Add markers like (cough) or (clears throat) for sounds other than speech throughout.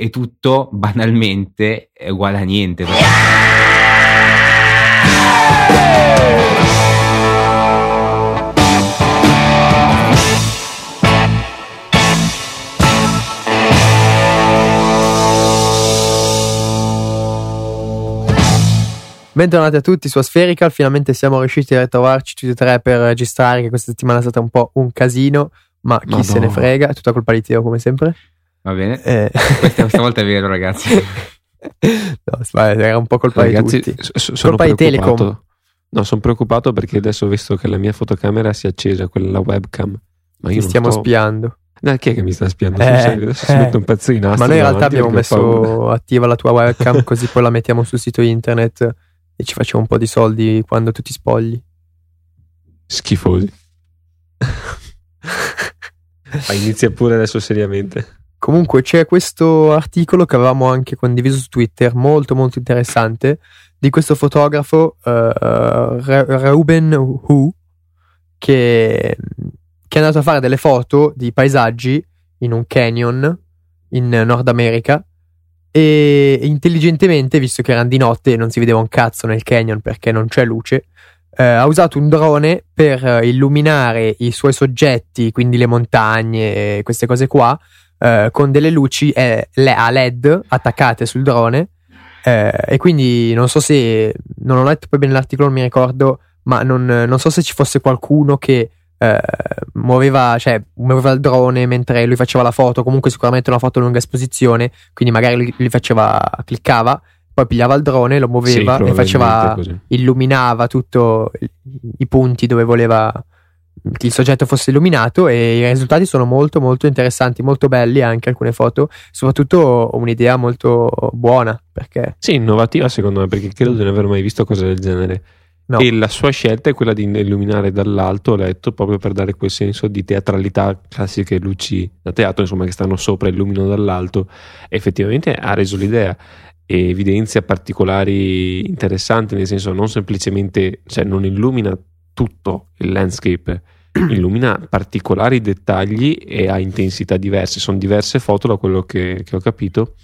e tutto (laughs) banalmente è uguale a niente. Bentornati a tutti su Aspherical, finalmente siamo riusciti a ritrovarci tutti e tre per registrare che questa settimana è stata un po' un casino, ma chi Ma se ne frega, è tutta colpa di Teo come sempre. Va bene? Eh, Questa, stavolta è vero, ragazzi. (laughs) no, era un po' colpa Ragazzi, di tutti. s- s- sono Colpa di. Telecom. No, sono preoccupato perché adesso ho visto che la mia fotocamera si è accesa, quella la webcam. Ma io Ti stiamo sto... spiando. No, chi è che mi sta spiando? Eh, serio? Adesso si eh. mette un pezzo di nastro Ma noi in realtà abbiamo messo (laughs) attiva la tua webcam così poi la mettiamo sul sito internet e ci facciamo un po' di soldi quando tu ti spogli. Schifosi. (laughs) Ma inizia pure adesso seriamente. Comunque c'è questo articolo che avevamo anche condiviso su Twitter, molto molto interessante, di questo fotografo Re- Reuben Hu, che, che è andato a fare delle foto di paesaggi in un canyon in Nord America e intelligentemente, visto che erano di notte e non si vedeva un cazzo nel canyon perché non c'è luce, eh, ha usato un drone per illuminare i suoi soggetti, quindi le montagne e queste cose qua, eh, con delle luci eh, le- a LED attaccate sul drone. eh, e quindi non so se non ho letto poi bene l'articolo, non mi ricordo, ma non, non so se ci fosse qualcuno che muoveva, cioè, muoveva il drone mentre lui faceva la foto. Comunque, sicuramente una foto a lunga esposizione, quindi magari lui, faceva, cliccava, poi pigliava il drone, lo Sì, muoveva e faceva illuminava tutto i punti dove voleva il soggetto fosse illuminato e i risultati sono molto molto interessanti, molto belli anche alcune foto, soprattutto un'idea molto buona perché Sì, innovativa secondo me, perché credo di non aver mai visto cose del genere. no, E la sua scelta è quella di illuminare dall'alto, letto, proprio per dare quel senso di teatralità, classiche luci da teatro, insomma, che stanno sopra e illuminano dall'alto. Effettivamente ha reso l'idea e evidenzia particolari interessanti, nel senso non semplicemente, cioè non illumina tutto il landscape, (clears throat) illumina particolari dettagli e ha intensità diverse. Sono diverse foto da quello che, che ho capito,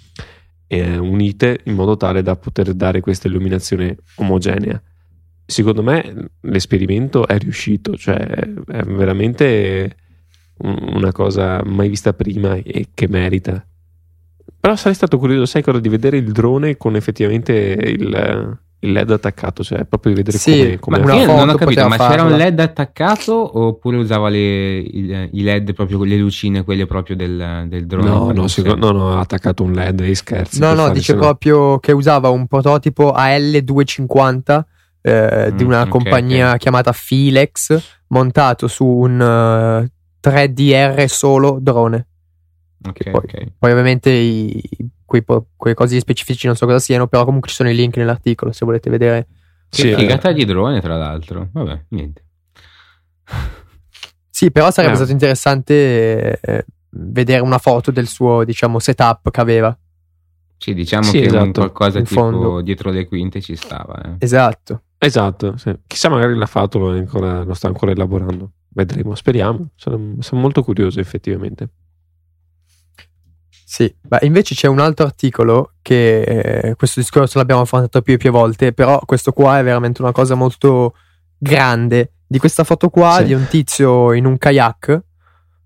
eh, unite in modo tale da poter dare questa illuminazione omogenea secondo me l'esperimento è riuscito, cioè è veramente un- una cosa mai vista prima e che merita. Però sarei stato curioso, sai cosa, di vedere il drone con effettivamente il, il LED attaccato, cioè proprio di vedere Sì, come, come una Io non ho foto capito, ma c'era farla. un LED attaccato oppure usava le- il- i LED proprio con le lucine, quelle proprio del, del drone? No, no, secondo- no, no, ha attaccato un LED e scherzi. no no dice sennò- proprio che usava un prototipo AL250 eh, di Mm, una ok, compagnia ok. chiamata Philex montato su un eh, 3DR solo drone Ok, poi- ok. Poi ovviamente i, quei, po- quei cosi specifici non so cosa siano, però comunque ci sono i link nell'articolo se volete vedere. Che Sì, eh, figata di drone, tra l'altro. Vabbè, niente. (laughs) Sì, però sarebbe Eh. stato interessante eh, vedere una foto del suo, diciamo, setup che aveva. Sì, diciamo Sì, che esatto, qualcosa in tipo fondo. dietro le quinte ci stava. eh. Esatto. Esatto, sì. chissà magari l'ha fatto, lo, ancora- lo sta ancora elaborando. Vedremo, speriamo. Sono, sono molto curioso effettivamente. Sì, ma invece c'è un altro articolo che eh, questo discorso l'abbiamo affrontato più e più volte, però questo qua è veramente una cosa molto grande. Di questa foto qua Sì. di un tizio in un kayak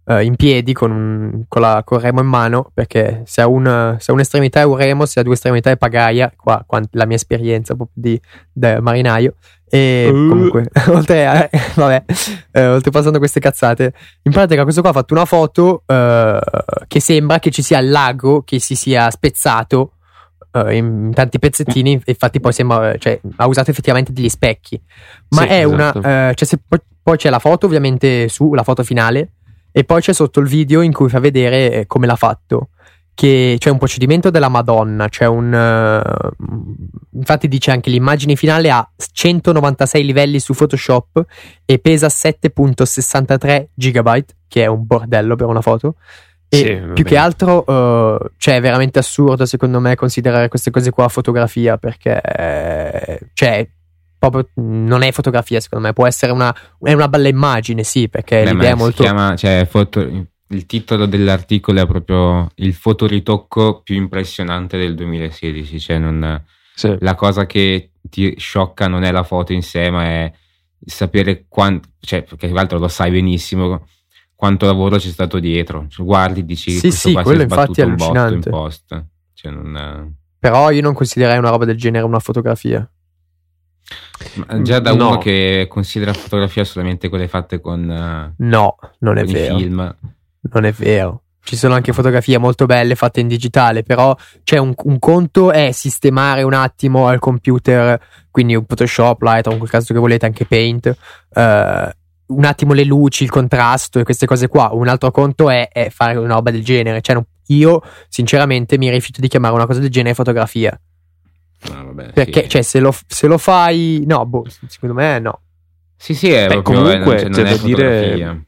eh, in piedi con, con, la, col remo in mano, perché se ha, un, se ha un'estremità è un remo, se ha due estremità è pagaia, qua, qua la mia esperienza proprio di da marinaio. E Uh. comunque, (laughs) oltre a, vabbè, eh, oltrepassando queste cazzate, in pratica questo qua ha fatto una foto eh, che sembra che ci sia il lago che si sia spezzato eh, in tanti pezzettini, infatti poi sembra, cioè, ha usato effettivamente degli specchi. Ma Sì, è esatto. una, eh, cioè, se- poi c'è la foto ovviamente su, la foto finale, e poi c'è sotto il video in cui fa vedere eh, come l'ha fatto. Che c'è un procedimento della Madonna, c'è un. eh, infatti dice anche l'immagine finale ha 196 livelli su Photoshop e pesa 7.63 gigabyte, che è un bordello per una foto. E Sì, più che altro, eh, cioè, è veramente assurdo secondo me considerare queste cose qua fotografia perché, eh, cioè, proprio non è fotografia secondo me, può essere una, è una bella immagine, sì, perché Beh, l'idea è molto. chiama, cioè, foto- il titolo dell'articolo è proprio il fotoritocco più impressionante del 2016, cioè non, Sì. la cosa che ti sciocca non è la foto in sé, ma è sapere quanto, cioè, perché tra l'altro lo sai benissimo quanto lavoro c'è stato dietro. Cioè, guardi, dici Sì, questo sì, qua si quello è infatti è botto in allucinante. post. Cioè, non, Però io non considererei una roba del genere una fotografia. Ma già da No. uno che considera fotografia solamente quelle fatte con, eh, No, non è con i vero. film. Non è vero. Ci sono anche fotografie molto belle fatte in digitale, però c'è un, un conto è sistemare un attimo al computer, quindi un Photoshop, Lightroom, quel caso che volete anche Paint, eh, un attimo le luci, il contrasto e queste cose qua. Un altro conto è, è fare una roba del genere. Cioè, non- io sinceramente mi rifiuto di chiamare una cosa del genere fotografia. No, vabbè, Perché, sì. cioè, se lo, se lo fai, no, boh, secondo me no. Sì, sì, è Beh, proprio, comunque, eh, non, c'è non è da dire-.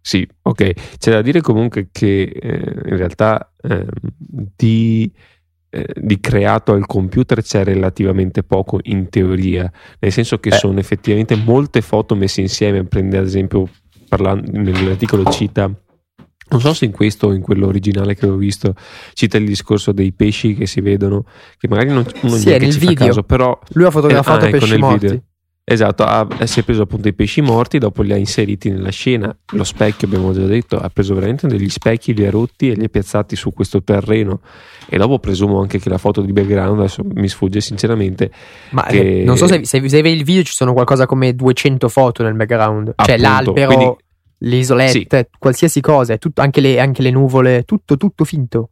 Sì, ok. C'è da dire comunque che eh, in realtà ehm, di, eh, di creato al computer c'è relativamente poco in teoria, nel senso che Eh. sono effettivamente molte foto messe insieme. Prende ad esempio, parlando, nell'articolo cita, non so se in questo o in quello originale che ho visto, cita il discorso dei pesci che si vedono, che magari non, uno Sì, è nel ci fa video. caso, però Lui ha fotografato Ah, ecco, pesci nel morti. video. Esatto, ha, si è preso appunto i pesci morti, dopo li ha inseriti nella scena. Lo specchio, abbiamo già detto, ha preso veramente degli specchi, li ha rotti e li ha piazzati su questo terreno. E dopo presumo anche che la foto di background, adesso mi sfugge sinceramente, Ma che- eh, non so se, se, se vedi il video ci sono qualcosa come 200 foto nel background. Cioè Appunto, l'albero, quindi- le isolette, qualsiasi cosa, tutto- anche, le, anche le nuvole, tutto, tutto finto.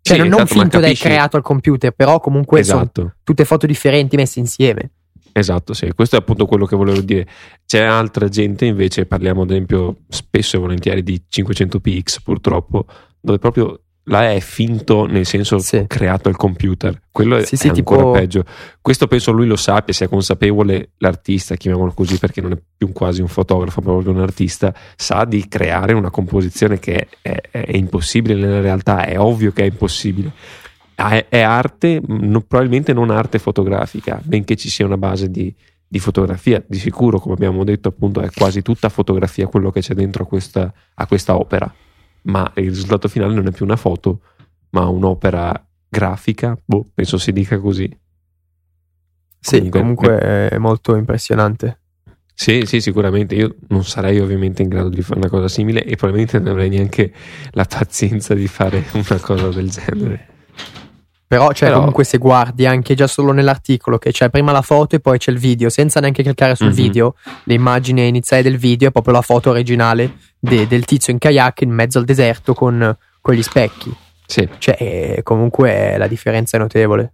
Cioè Sì, non, esatto, finto capisci- creato al computer, però comunque sono esatto. tutte foto differenti messe insieme. Esatto, sì, questo è appunto quello che volevo dire. C'è altra gente invece, parliamo ad esempio spesso e volentieri di 500px purtroppo, dove proprio la è finto nel senso Sì. creato al computer. Quello è, Sì, sì, è ancora tipo- peggio. Questo penso lui lo sappia, sia consapevole l'artista, chiamiamolo così perché non è più quasi un fotografo, ma proprio un artista, sa di creare una composizione che è, è- è impossibile nella realtà, è ovvio che è impossibile. È, è arte, no- probabilmente non arte fotografica, benché ci sia una base di, di fotografia, di sicuro, come abbiamo detto, appunto, è quasi tutta fotografia quello che c'è dentro a questa, a questa opera. Ma il risultato finale non è più una foto, ma un'opera grafica, boh, penso si dica così. Sì, Comunque- comunque, è molto impressionante. Sì, sì, sicuramente. Io non sarei ovviamente in grado di fare una cosa simile e probabilmente non avrei neanche la pazienza di fare (laughs) una cosa del genere. Però, cioè, Però- comunque, se guardi anche già solo nell'articolo che c'è prima la foto e poi c'è il video, senza neanche cliccare sul Mhm. video, l'immagine iniziale del video è proprio la foto originale de- del tizio in kayak in mezzo al deserto con, con gli specchi. Sì, Cioè, eh, comunque la differenza è notevole.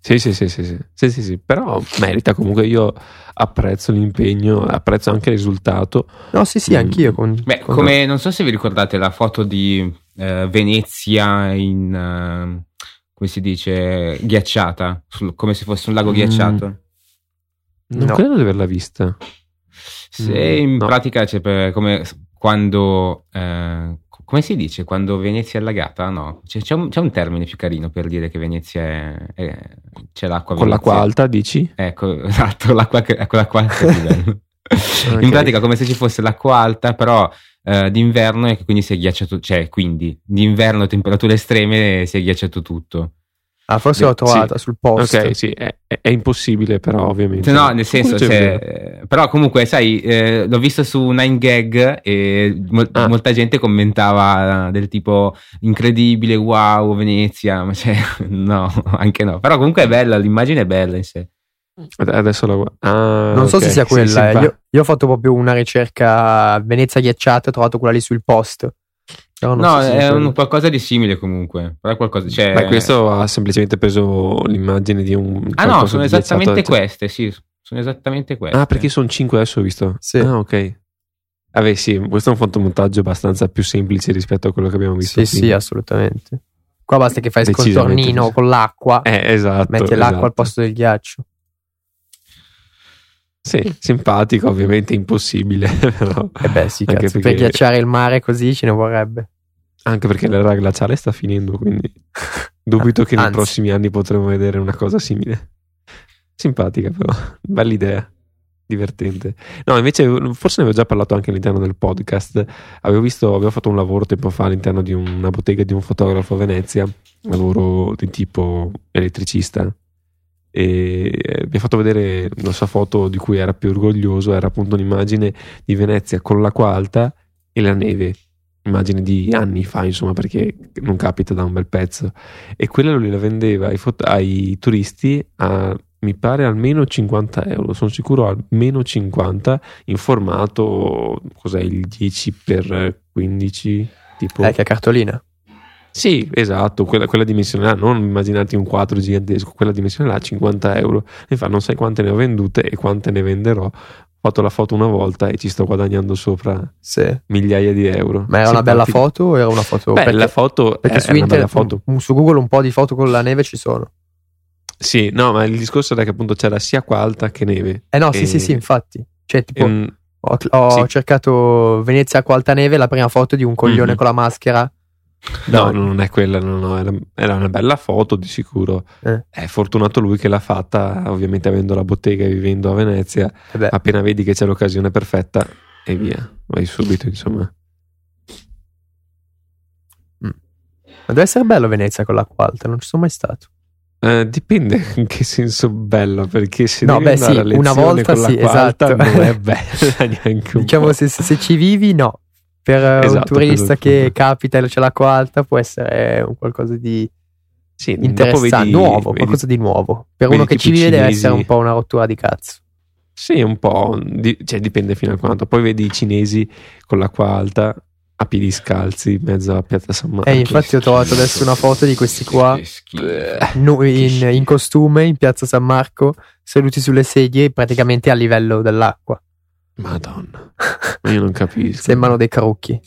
sì, sì, sì, sì, sì, sì, sì, sì. Però merita comunque. Io apprezzo l'impegno, apprezzo anche il risultato. No, sì, sì, Mm. anch'io. Con, Beh, con- come non so se vi ricordate la foto di eh, Venezia in eh, come si dice ghiacciata, sul- come se fosse un lago Mm. ghiacciato. Non No. credo di averla vista. Se Mm, in no. pratica c'è per- come quando eh, come si dice quando Venezia è allagata? No, c'è, c'è un, c'è un termine più carino per dire che Venezia è, è- c'è l'acqua. Con l'acqua alta, dici? Ecco, (laughs) esatto, l'acqua, che- ecco, l'acqua alta è livello. Ok. In pratica come se ci fosse l'acqua alta, però eh, d'inverno e quindi si è ghiacciato, cioè quindi d'inverno temperature estreme si è ghiacciato tutto. Ah, forse Sì, l'ho trovata sul post. Ok, sì, è, è- impossibile, però ovviamente. No, nel senso, cioè, però comunque, sai, eh, l'ho visto su 9gag e mol- Ah. molta gente commentava del tipo incredibile, wow, Venezia, ma cioè, (laughs) no, anche no. Però comunque è bella, l'immagine è bella in sé. Ad- Adesso la guardo. Ah, Non so ok, se sia sì, quella. sì, eh. io, io ho fatto proprio una ricerca Venezia ghiacciata e ho trovato quella lì sul post. No, sia è un qualcosa di simile comunque. Però qualcosa, cioè, Beh, questo ha semplicemente preso l'immagine di un. Ah no, sono esattamente queste, sì, sono esattamente queste. Ah, perché sono 5 adesso ho visto. Sì. Ah, ok. Vabbè, sì, questo è un fotomontaggio abbastanza più semplice rispetto a quello che abbiamo visto. Sì, sì, prima. assolutamente. Qua basta che fai il contornino sì. con l'acqua, Eh, esatto. metti l'acqua esatto. al posto del ghiaccio. Sì, simpatico, ovviamente impossibile. (laughs) Però. E beh, sì, cazzo, per perché- ghiacciare il mare così ce ne vorrebbe. Anche perché l'era glaciale sta finendo, quindi dubito che nei Anzi. prossimi anni potremo vedere una cosa simile. Simpatica, però, bella idea. divertente. No, invece, forse ne avevo già parlato anche all'interno del podcast. Avevo visto, avevo fatto un lavoro tempo fa all'interno di una bottega di un fotografo a Venezia, lavoro di tipo elettricista. E mi ha fatto vedere la sua foto di cui era più orgoglioso. Era appunto un'immagine di Venezia con l'acqua alta e la neve. Immagine di anni fa, insomma, perché non capita da un bel pezzo. E quella lui la vendeva ai, fot- ai turisti a mi pare almeno 50 euro, sono sicuro almeno 50 in formato, cos'è il 10 x 15 tipo... Eh, che cartolina. Sì, esatto, quella, quella dimensione là, non immaginarti un quadro gigantesco, quella dimensione là 50 euro. Fa, non sai quante ne ho vendute e quante ne venderò. Ho fatto la foto una volta e ci sto guadagnando sopra sì. migliaia di euro. Ma era sì, una bella foto o era una foto? Beh, perché, foto perché su internet, foto. su Google un po' di foto con la neve ci sono. Sì, no, ma il discorso era che appunto c'era sia acqua alta che neve. Eh no, e... sì, sì, sì, infatti. Cioè, tipo, um, ho, ho sì. cercato Venezia acqua alta neve, la prima foto di un coglione mm-hmm. con la maschera. No, no, non è quella, no, no, era, era, una bella foto di sicuro. Eh. È fortunato lui che l'ha fatta, ovviamente avendo la bottega e vivendo a Venezia. Eh appena vedi che c'è l'occasione perfetta e via, vai subito, insomma. Mm. Ma deve essere bello Venezia con l'acqua alta, non ci sono mai stato. Uh, dipende (laughs) in che senso bello, perché se no, beh, sì, una volta sì, esatto. non è bella (laughs) neanche un diciamo se, se, ci vivi, no. Per esatto, un turista che capita e c'è l'acqua alta può essere un qualcosa di sì, interessante, vedi, nuovo, vedi, qualcosa di nuovo. Per uno che ci vive deve essere un po' una rottura di cazzo. Sì, un po', di, cioè dipende fino a quanto. Poi vedi i cinesi con l'acqua alta a piedi scalzi in mezzo a Piazza San Marco. Eh, infatti ho trovato adesso una foto di questi qua in, in, costume in Piazza San Marco, seduti sulle sedie praticamente a livello dell'acqua. Madonna, io non capisco. Sembrano dei carucchi.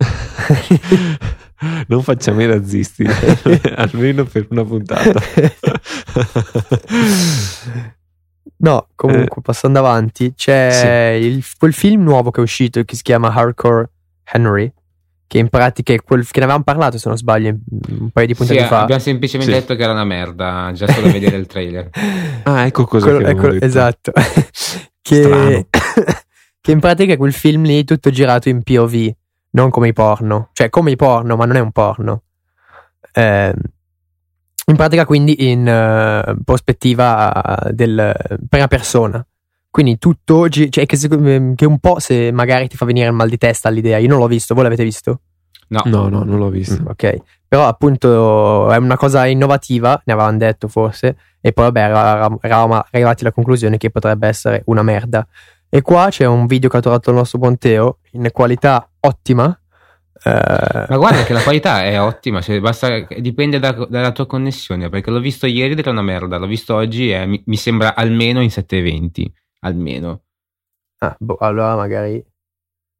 (laughs) non facciamo i razzisti, (laughs) almeno per una puntata. (laughs) no, comunque, eh, passando avanti, c'è sì. il, quel film nuovo che è uscito che si chiama Hardcore Henry, che in pratica è quel che ne avevamo parlato, se non sbaglio, un paio di punti sì, fa. Abbiamo semplicemente sì. detto che era una merda, già solo a vedere il trailer. (laughs) Ah, ecco cosa quello, che ecco, Esatto. (laughs) che, (laughs) che in pratica è quel film lì tutto girato in POV, non come i porno. Cioè, come i porno, ma non è un porno. Eh, in pratica, quindi, in uh, prospettiva del prima persona. Quindi tutto, cioè che, che, un po' se magari ti fa venire il mal di testa all'idea. Io non l'ho visto, voi l'avete visto? No, no, no non l'ho visto. Mm, ok, però appunto è una cosa innovativa, ne avevamo detto forse, e poi vabbè eravamo arrivati alla conclusione che potrebbe essere una merda. E qua c'è un video che ha trovato il nostro buon Teo in qualità ottima. Eh... Ma guarda (laughs) che la qualità è ottima, cioè basta, dipende da, dalla tua connessione, perché l'ho visto ieri ed era una merda, l'ho visto oggi e mi, mi sembra almeno in 720 almeno. Ah, boh, allora magari.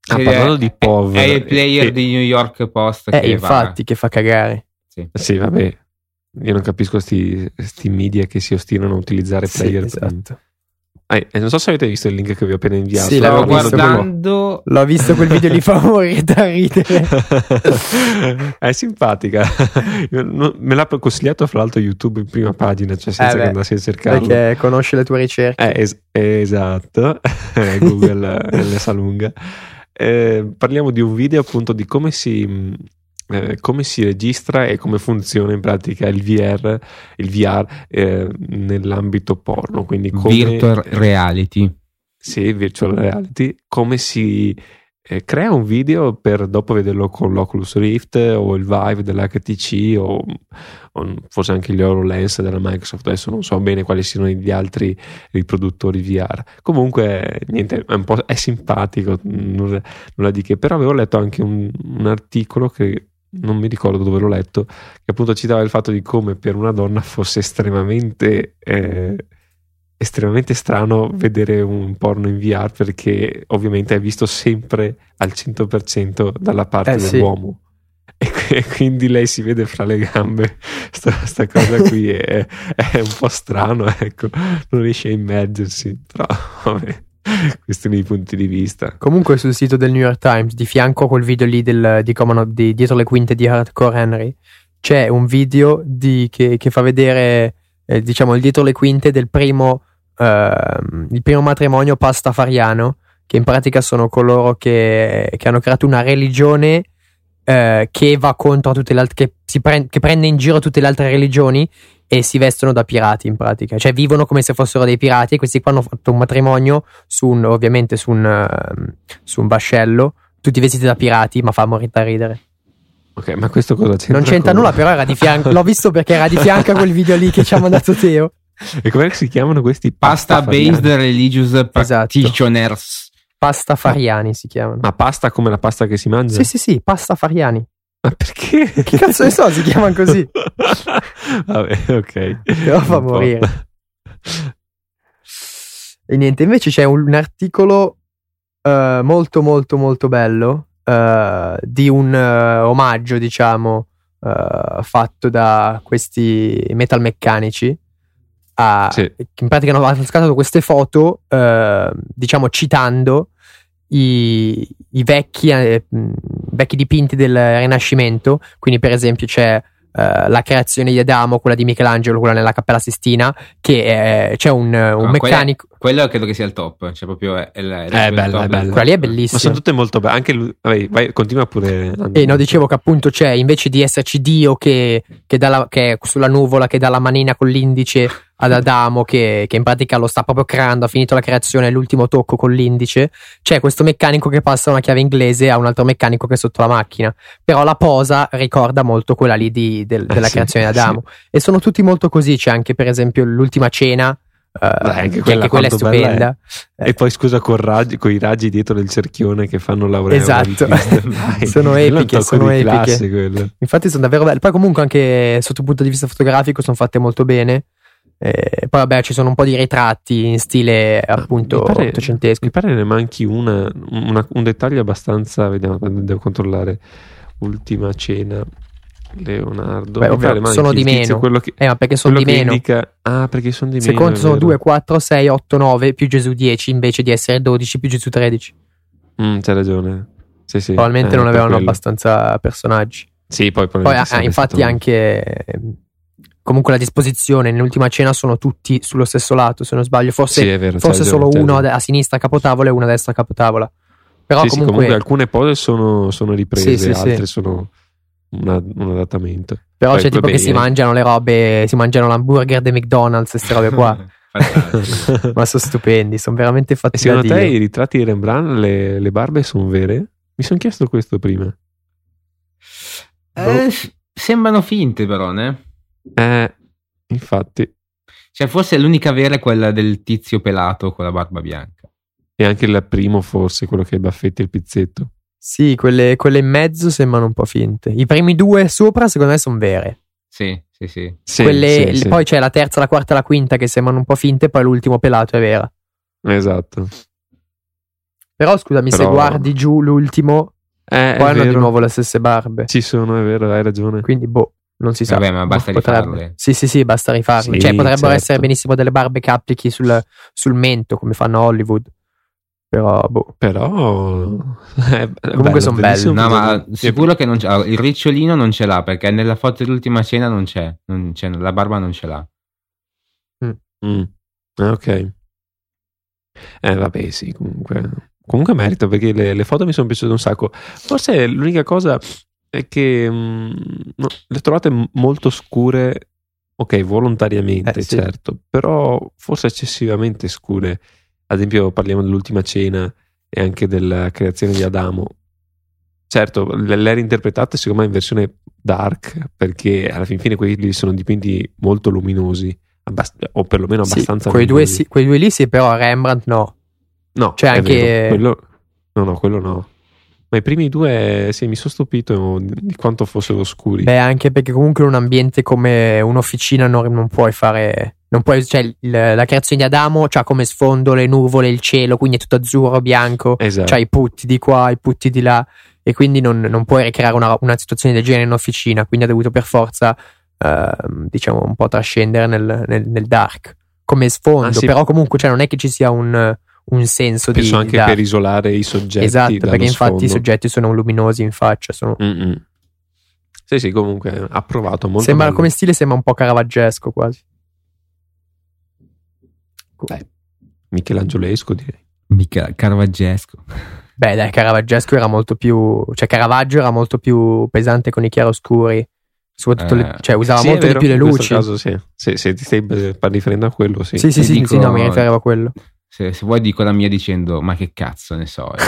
Ah, parlando di POV. È, il player e, di New York Post. Eh, che infatti, va. che fa cagare. Sì. sì, vabbè. Io non capisco questi media che si ostinano a utilizzare player. Sì, esatto. Eh, non so se avete visto il link che vi ho appena inviato. Sì, l'avevo guardando. L'ho visto quel video lì fa morire da ridere. (laughs) è simpatica. (laughs) Me l'ha consigliato fra l'altro YouTube in prima pagina, cioè senza eh che andassi a cercarlo. Perché conosce le tue ricerche. Eh, es- esatto. (laughs) Google le sa lunga. Eh, parliamo di un video appunto di come si eh, come si registra e come funziona in pratica il VR, il VR eh, nell'ambito porno. Quindi come, virtual reality. Sì, virtual reality. Come si eh, crea un video per dopo vederlo con l'Oculus Rift o il Vive dell'HTC o, o forse anche gli HoloLens della Microsoft. Adesso non so bene quali siano gli altri riproduttori VR. Comunque, niente, è è simpatico, nulla, nulla di che. Però avevo letto anche un, un articolo che non mi ricordo dove l'ho letto, che appunto citava il fatto di come per una donna fosse estremamente, eh, estremamente strano vedere un porno in VR perché ovviamente è visto sempre al 100% dalla parte eh, dell'uomo. Sì. (laughs) E quindi lei si vede fra le gambe, sta, sta cosa qui è, è, un po' strano, ecco, non riesce a immergersi, però vabbè (laughs) questioni di punti di vista. Comunque sul sito del New York Times, di fianco a quel video lì del, di, come, di dietro le quinte di Hardcore Henry, c'è un video di, che, che, fa vedere, eh, diciamo, il dietro le quinte del primo ehm, il primo matrimonio pastafariano, che in pratica sono coloro che, che hanno creato una religione eh, che va contro tutte le altre, che, pre- che prende in giro tutte le altre religioni e si vestono da pirati in pratica, cioè vivono come se fossero dei pirati e questi qua hanno fatto un matrimonio su un, ovviamente su un, uh, su un vascello, tutti vestiti da pirati, ma fa morire da ridere. Ok, ma questo cosa c'entra? Non c'entra con- nulla, però era di fianco, l'ho visto perché era di fianco a quel video lì che ci ha mandato Teo. E come si chiamano questi Pasta based pastafariani? religious Esatto. practitioners. Pasta fariani si chiamano. Ma pasta come la pasta che si mangia? Sì, sì, sì, pasta fariani. Ma perché? Che cazzo ne so, si chiamano così. (laughs) Vabbè, ok. Però fa morire. E niente, invece c'è un, un articolo eh, molto molto molto bello eh, di un eh, omaggio, diciamo, fatto da questi metalmeccanici. a- Sì. in pratica hanno scattato queste foto, diciamo, citando i, i vecchi, eh, vecchi dipinti del Rinascimento. Quindi, per esempio, c'è eh, la creazione di Adamo, quella di Michelangelo, quella nella Cappella Sistina, che eh, c'è un, un No, quella- meccanico. Quello credo che sia il top. Cioè, proprio è, è, la- È il bella, top è bella. Quella lì è Ma bellissima. sono tutte molto belle. Anche lui. Vai, vai, continua pure. E no, dicevo che appunto c'è invece di esserci Dio che, che, dà la- che è sulla nuvola, che dà la manina con l'indice ad Adamo, che, che in pratica lo sta proprio creando, ha finito la creazione, è l'ultimo tocco con l'indice. C'è questo meccanico che passa una chiave inglese a un altro meccanico che è sotto la macchina. Però la posa ricorda molto quella lì di- del- Eh, della sì, creazione di Adamo. E sono tutti molto così. C'è anche, per esempio, l'ultima cena. eh, anche che quella quella è bella è. stupenda. E poi scusa con, raggi, con i raggi dietro del cerchione che fanno Laurea. Esatto. (laughs) Sono epiche, sono epiche. classe. Infatti sono davvero belle. Poi comunque anche sotto il punto di vista fotografico sono fatte molto bene. Eh, poi vabbè ci sono un po' di ritratti in stile appunto Ah, mi pare- ottocentesco. Mi pare ne manchi una, una- un dettaglio abbastanza. Vediamo, devo controllare. Ultima cena. Leonardo. Beh, ovvio, sono di tizio, meno. Quello che, Eh ma perché sono di meno. indica- ah, perché sono di meno. Secondo sono vero. 2, 4, 6, 8, 9 più Gesù 10 invece di essere 12 più Gesù 13. Mm, c'hai ragione. Sì, sì. Probabilmente Eh, non avevano quello. abbastanza personaggi. Sì, poi, Poi ah, sarebbe infatti anche ehm, comunque la disposizione nell'ultima cena sono tutti sullo stesso lato se non sbaglio. Forse, Sì, è vero, forse solo uno a sinistra a capotavola e uno a destra a capotavola. Però Sì, sì, comunque, comunque alcune pose sono, sono riprese, Sì, sì, altre sì. sono una- un adattamento. però poi, c'è tipo vabbè, che si eh. mangiano le robe, si mangiano l'hamburger dei McDonald's e queste robe qua. (laughs) Ma sono stupendi, sono veramente E fatti da secondo te i ritratti di Rembrandt, le, le barbe sono vere? Mi sono chiesto questo prima. Eh, s- sembrano finte, però, né? Eh, infatti. Cioè, forse l'unica vera è quella del tizio pelato con la barba bianca. E anche il primo, forse, quello che ha i baffetti e il pizzetto. Sì, quelle, quelle in mezzo sembrano un po' finte. I primi due sopra, secondo me, sono vere. Sì, sì, sì. Sì, Quelle- sì, sì. Poi c'è la terza, la quarta e la quinta che sembrano un po' finte, poi l'ultimo pelato è vera. Esatto. Però scusami, se Però- guardi giù l'ultimo, Eh, poi hanno di vero. nuovo le stesse barbe. Ci sono, è vero, hai ragione. Quindi, boh, non si sa. Vabbè, ma basta Potrebbe- rifarle. Sì, sì, sì, basta rifarle. Sì, cioè, potrebbero certo. essere benissimo delle barbe che applichi sul, sul mento, come fanno a Hollywood. Però, boh. Però eh, Comunque son bellissimo No, ma sicuro che non c'è. Il ricciolino non ce l'ha perché nella foto dell'ultima cena non c'è. Non c'è la barba non ce l'ha. Mm. Ah, ok. Eh, vabbè, sì, comunque. Comunque merito perché le, le foto mi sono piaciute un sacco. Forse l'unica cosa è che mm, no, le trovate molto scure. Ok, volontariamente, Eh, sì. certo, però forse eccessivamente scure. Ad esempio, parliamo dell'ultima cena e anche della creazione di Adamo. Certo, le, le reinterpretate secondo me in versione dark perché alla fin fine quelli sono dipinti molto luminosi abbast- o perlomeno Sì, abbastanza quei, due, sì, quei due lì sì, però Rembrandt no. No, C'è è anche- quello, no, no, quello no. Ma i primi due, sì, mi sono stupito di, quanto fossero scuri. Beh, anche perché comunque in un ambiente come un'officina non, non puoi fare. Non puoi, cioè, il- la creazione di Adamo c'ha come sfondo le nuvole, il cielo, quindi è tutto azzurro, bianco. esatto. C'ha i putti di qua, i putti di là. E quindi non, non puoi ricreare una, una situazione del genere in officina. Quindi ha dovuto per forza, ehm, diciamo, un po' trascendere nel, nel- nel dark come sfondo. Ah, sì. Però comunque, cioè, non è che ci sia un, un senso Penso di. anche di dark. per isolare i soggetti. Esatto, dallo perché infatti sfondo. i soggetti sono luminosi in faccia. Sono, Mm-mm. Sì, sì, comunque approvato. Molto sembra, bello. come stile sembra un po' caravaggesco quasi. Beh, Michelangiolesco direi. Mica Caravaggesco. Beh, dai, Caravaggesco era molto più. cioè, Caravaggio era molto più pesante con i chiaroscuri. Soprattutto, le- Eh, cioè, usava Sì, molto è di vero, più le in luci. questo caso sì. Se, se ti stai riferendo a quello, sì. Sì, sì, sì, dico- sì, no, mi riferivo a quello. Se, se vuoi dico la mia dicendo, ma che cazzo ne so. (laughs)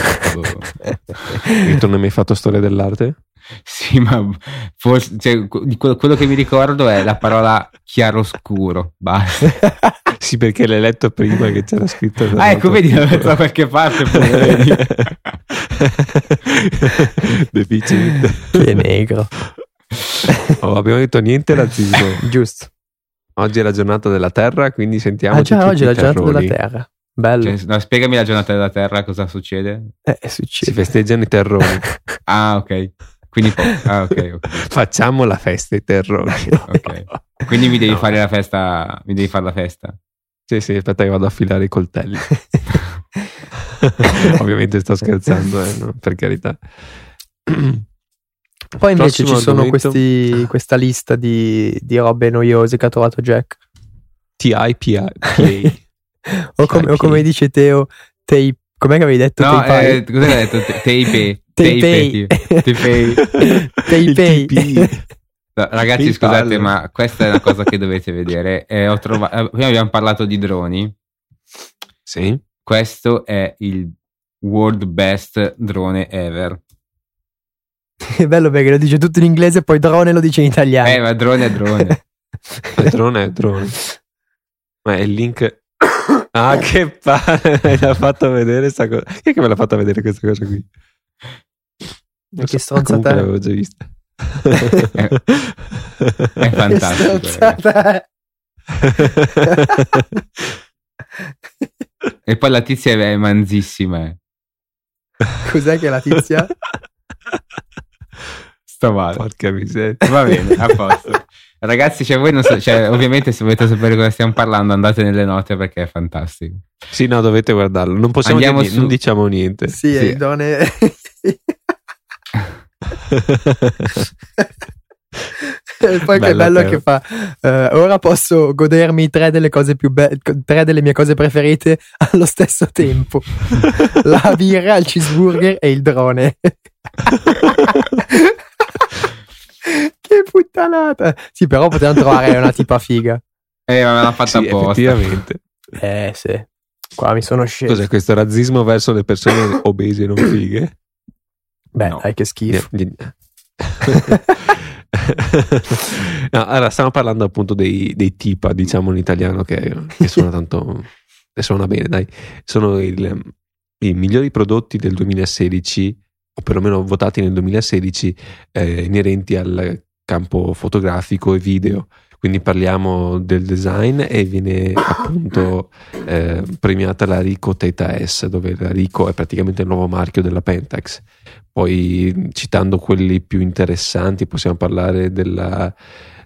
E tu non hai mai fatto storia dell'arte? sì, ma forse, cioè, que- quello, quello che mi ricordo è la parola chiaroscuro. Basta. (laughs) Sì, perché l'hai letto prima che c'era scritto. Ah, ecco, vedi, l'ho letto da qualche parte. pure, vedi. (laughs) Deficiente. che negro. Oh, abbiamo detto niente razzismo. Giusto. Oggi è la giornata della Terra, quindi sentiamo. Ah, già, oggi è la giornata della Terra. Bello. Cioè, no, spiegami la giornata della Terra, cosa succede? Eh, Si succede. festeggiano i terroni. (laughs) Ah, ok. Quindi, po- ah, ok, ok. (laughs) Facciamo la festa ai terroni. (laughs) Ok. Quindi mi devi No. fare la festa. Mi devi fare la festa. Sì, sì, aspetta che vado a affilare i coltelli. Ovviamente sto scherzando, eh, no, per carità. (clears throat) Poi invece Prossimo ci sono questi, questa lista di, di robe noiose che ha trovato Jack. TIPA. O come, o come dice Teo, tape. Com'è che avevi detto? No, eh, cosa hai detto? Tapei. Tapei. Tapei. No, Ragazzi, Il scusate, ballo. ma questa è una cosa che dovete vedere. Eh, ho trova- eh, prima abbiamo parlato di droni. Sì. Questo è il world best drone ever. È bello perché lo dice tutto in inglese e poi drone lo dice in italiano. Eh, ma drone è drone. (laughs) Drone è drone. Ma è il link. Ah, che palle! (laughs) Mi ha fatto vedere sta cosa. Chi è che me l'ha fatta vedere questa cosa qui? Ma che Ah, stronzata è. l'avevo già vista. È, (laughs) è fantastico. Che stronzata è. (laughs) E poi la tizia è manzissima. eh. Cos'è che è la tizia? Sto male. Porca miseria. Va bene, a posto. Ragazzi, cioè, voi non so- cioè, (laughs) ovviamente se volete sapere cosa stiamo parlando andate nelle note perché è fantastico. Sì, no, dovete guardarlo. Non possiamo Andiamo dire, su- non diciamo niente. Sì, è Sì. il drone. E poi che Bella bello Teo. che fa. eh, ora posso godermi tre delle cose più belle, tre delle mie cose preferite allo stesso tempo: (laughs) la birra, il cheeseburger e il drone. (laughs) che puttanata! Sì, però potevano trovare una tipa figa. Eh, ma me l'ha fatta Sì, apposta. effettivamente. Eh, sì. Qua mi sono sceso. Cos'è questo razzismo verso le persone obese e non fighe? Beh, No. dai, che schifo. (laughs) No, allora, stiamo parlando appunto dei, dei tipa, diciamo in italiano, che, che sono tanto. che suona bene, dai. Sono il- i migliori prodotti del 2016, o perlomeno votati nel 2016, eh, inerenti al campo fotografico e video. Quindi parliamo del design e viene appunto eh, premiata la Ricoh Theta S, dove la Ricoh è praticamente il nuovo marchio della Pentax. Poi citando quelli più interessanti possiamo parlare della,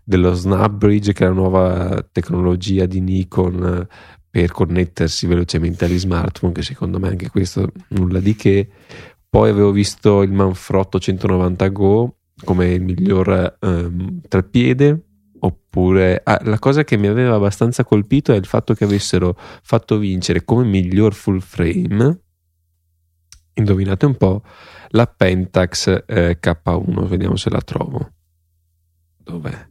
dello SnapBridge che è la nuova tecnologia di Nikon eh, per connettersi velocemente agli smartphone che secondo me anche questo nulla di che poi avevo visto il Manfrotto 190 Go come il miglior ehm, treppiede oppure ah, la cosa che mi aveva abbastanza colpito è il fatto che avessero fatto vincere come miglior full frame indovinate un po' la Pentax eh, K1 vediamo se la trovo dov'è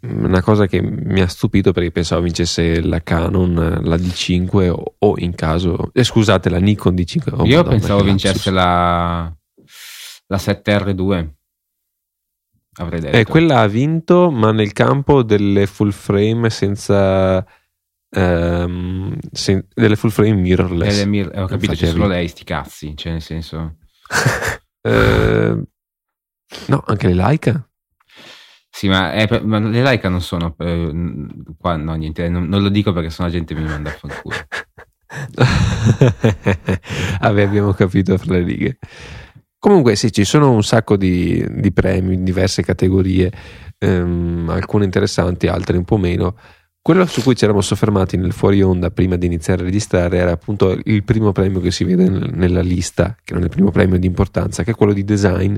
una cosa che mi ha stupito perché pensavo vincesse la Canon, la D5 o, o in caso, eh, scusate, la Nikon D5. Oh, Io Madonna, pensavo vincesse la, la 7R2. Avrei detto. Eh, quella ha vinto, ma nel campo delle full frame senza. ehm, sen- delle full frame mirrorless. Eh, le mir- eh, ho capito, c'è solo lei, sti cazzi. Cioè, nel senso. (laughs) Eh, no, anche le Leica. Sì, ma, per- ma le Leica non sono. eh, qua, no, niente, non, non lo dico perché sennò la gente mi manda a fanculo. (laughs) Vabbè, abbiamo capito fra le righe. Comunque, sì, ci sono un sacco di, di premi in diverse categorie, ehm, alcune interessanti, altre un po' meno. Quello su cui ci eravamo soffermati nel fuori onda prima di iniziare a registrare era appunto il primo premio che si vede nel- nella lista, che non è il primo premio di importanza, che è quello di design,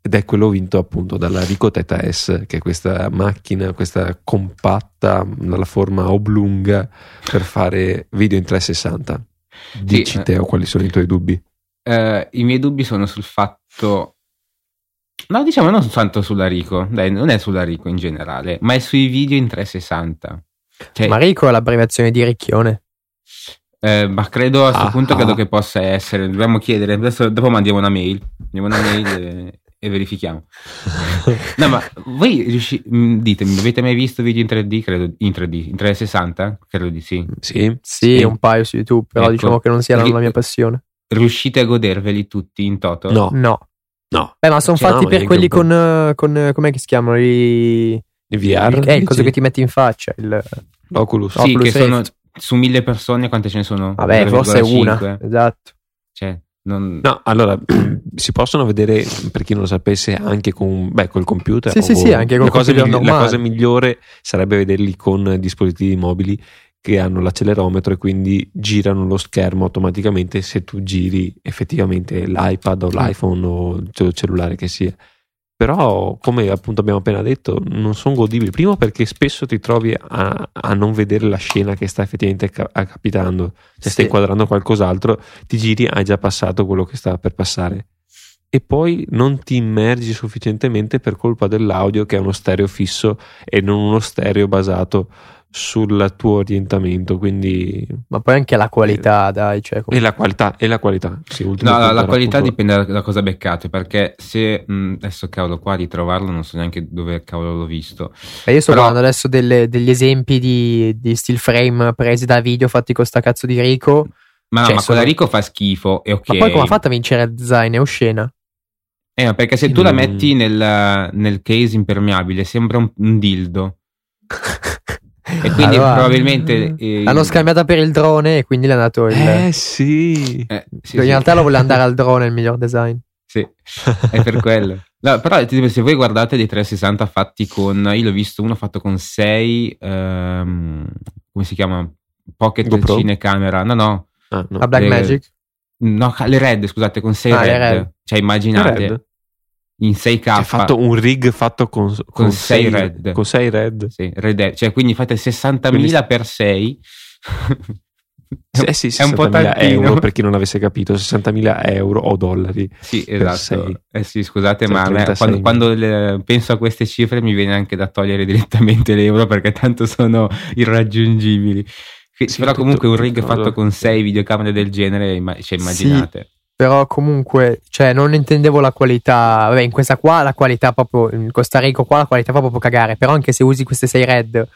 ed è quello vinto appunto dalla Ricoh Theta S, che è questa macchina, questa compatta dalla forma oblunga per fare video in 360. Dici Sì, Teo quali sono i tuoi dubbi? Eh, I miei dubbi sono sul fatto. No, diciamo non tanto sulla Rico, dai, non è sulla Rico in generale, ma è sui video in 360. Cioè, Marico è l'abbreviazione di Ricchione. eh, ma credo a questo Ah, punto ah. credo che possa essere. Dobbiamo chiedere. Adesso dopo mandiamo una mail. Mandiamo una mail e, e verifichiamo. No, ma voi riusci- mh, ditemi, avete mai visto video in 3D? Credo in 3D, in 360? Credo di sì. Sì, Sì, un paio su YouTube, però Ecco. diciamo che non sia la mia passione. Riuscite a goderveli tutti in toto? No, No. no. Beh, ma sono Cioè, fatti no, per quelli con, eh, con, eh, com'è che si chiamano? I, Il VR? il- eh, il coso che ti metti in faccia. Il, L'Oculus. No. Sì, Oculus che sono su mille persone, quante ce ne sono? vabbè, forse 0,5? una. Esatto. Cioè, non... No, allora (clears throat) si possono vedere per chi non lo sapesse anche con beh, col computer. Sì, sì, o- sì, anche col la cosa, computer migli- la cosa migliore sarebbe vederli con dispositivi mobili che hanno l'accelerometro e quindi girano lo schermo automaticamente se tu giri effettivamente l'iPad o l'iPhone o il cellulare che sia. Però, come appunto abbiamo appena detto, non sono godibili. Primo perché spesso ti trovi a, a non vedere la scena che sta effettivamente ca- capitando. Se Sì. stai inquadrando qualcos'altro, ti giri, hai già passato quello che stava per passare. E poi non ti immergi sufficientemente per colpa dell'audio, che è uno stereo fisso e non uno stereo basato sul tuo orientamento. Quindi, Ma poi anche la qualità, dai. Cioè, e la qualità, e la qualità. Sì, No, la, la qualità appunto- dipende da, da cosa beccate, perché se mh, adesso cavolo qua ritrovarlo non so neanche dove cavolo l'ho visto. Eh, io sto Però- guardando adesso delle- degli esempi di, di still frame presi da video fatti con sta cazzo di Rico. Ma, no, Cioè, ma sono- quella Rico fa schifo, è ok. Ma poi come ha fatto a vincere design? È oscena. Eh, ma perché se tu la Mm. metti nel, nel case impermeabile sembra un, un dildo. (laughs) E quindi Allora, probabilmente... eh, L'hanno scambiata per il drone e quindi le è andato il. Eh sì. eh, sì, in sì. realtà lo voleva (laughs) andare al drone il miglior design. Sì, è per quello. No, però se voi guardate dei 360 fatti con, io l'ho visto uno fatto con 6, come si chiama? Pocket GoPro? cinecamera, no no, Ah, no. La Black Eh, Magic. no, le red, scusate, con 6 Ah, le red. red. Cioè immaginate, Red? In 6K, Cioè, fatto un rig fatto con, con, sei sei red. Con 6 red. sì, red, cioè quindi fate 60.000 Quindi- per 6. Eh sì, (laughs) è un po' 60.000 tantino. euro per chi non avesse capito, 60.000 euro o dollari. Sì, esatto. Eh sì, scusate, Cioè, ma a me, 36 quando, quando le- penso a queste cifre mi viene anche da togliere direttamente l'euro perché tanto sono irraggiungibili. Che- Sì, però tutto- comunque un rig fatto con sei videocamere del genere, cioè, immaginate. Però comunque, cioè, non intendevo la qualità. Vabbè, in questa qua la qualità proprio. In Costa Rica qua la qualità fa proprio cagare. Però anche se usi queste 6 red,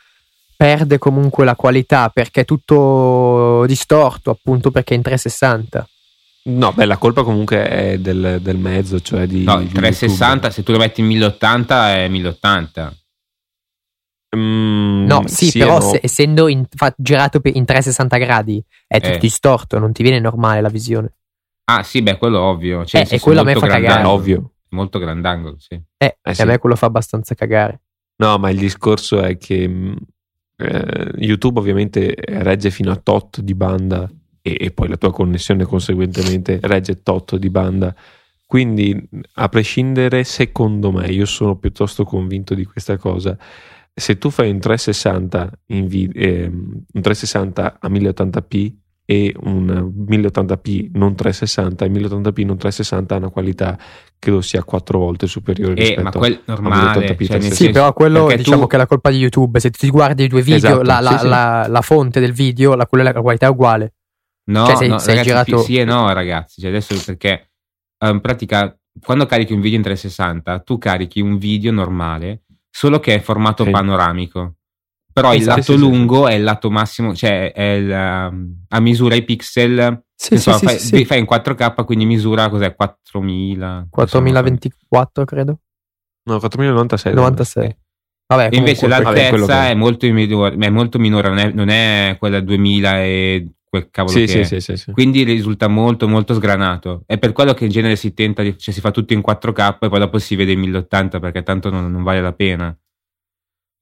perde comunque la qualità perché è tutto distorto, appunto perché è in 360. No, beh, la colpa comunque è del, del mezzo, cioè di. No, il di 360, se tu lo metti in 1080 è 1080. YouTube. Mm, No, sì, e però no. se- essendo in- fa- girato in 360 gradi è tutto Eh. distorto, non ti viene normale la visione. Ah sì, beh, quello ovvio. Cioè, Eh, e quello a me molto fa grandangolo, cagare. ovvio. Molto grandangolo, sì. Eh, Eh sì. a me quello fa abbastanza cagare. No, ma il discorso è che mh, eh, YouTube ovviamente regge fino a tot di banda e, e poi la tua connessione conseguentemente regge tot di banda. Quindi, a prescindere, secondo me, io sono piuttosto convinto di questa cosa. Se tu fai un 360, in vi- ehm, un 360 a 1080p e un 1080p non 360, il 1080p non 360 ha una qualità credo sia quattro volte superiore Eh, rispetto ma quel normale. 1080p, cioè, nel Sì, però quello diciamo tu- che è la colpa di YouTube. Se ti guardi i due video, Esatto, la, la- sì, sì. la- la fonte del video, la, quella- la qualità è uguale. No, Cioè, sei- no, sei ragazzi, girato- Sì e no, ragazzi. Cioè, adesso perché in pratica quando carichi un video in 360, tu carichi un video normale, solo che è formato Sì. panoramico. Però il Esatto, lato sì, sì, lungo è il lato massimo, cioè è il, um, a misura i pixel. Sì, insomma, sì, fai, sì, sì. fai in 4K, quindi misura cos'è? 4000. 4024 credo. No, 4096. 96. Vabbè, invece comunque, vabbè, l'altezza che- è molto minore, è molto minore, non è, non è quella 2000 e quel cavolo Sì, che sì, è. sì, sì, sì. Quindi risulta molto molto sgranato. È per quello che in genere si tenta, di- cioè si fa tutto in 4K e poi dopo si vede in 1080 perché tanto non, non vale la pena.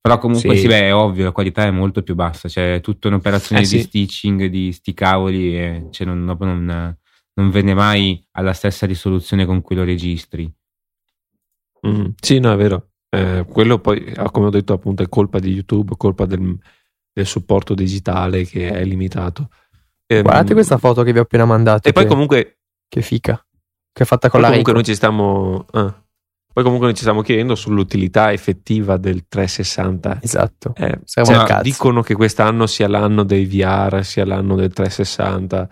Però comunque Sì. sì, beh, è ovvio, la qualità è molto più bassa, cioè è tutta un'operazione Eh, di sì. stitching, di sti cavoli e cioè, non, non, non venne mai alla stessa risoluzione con cui lo registri. Mm, sì, no, è vero. Eh, quello poi, ah, come ho detto, appunto, è colpa di YouTube, colpa del, del supporto digitale che è limitato. Ehm, Guardate questa foto che vi ho appena mandato. E poi che, comunque, che fica. Che è fatta con poi la comunque Ricoh. noi ci stiamo. ah. Poi comunque noi ci stiamo chiedendo sull'utilità effettiva del 360. Esatto. Eh, Siamo cioè, dicono che quest'anno sia l'anno dei VR, sia l'anno del 360,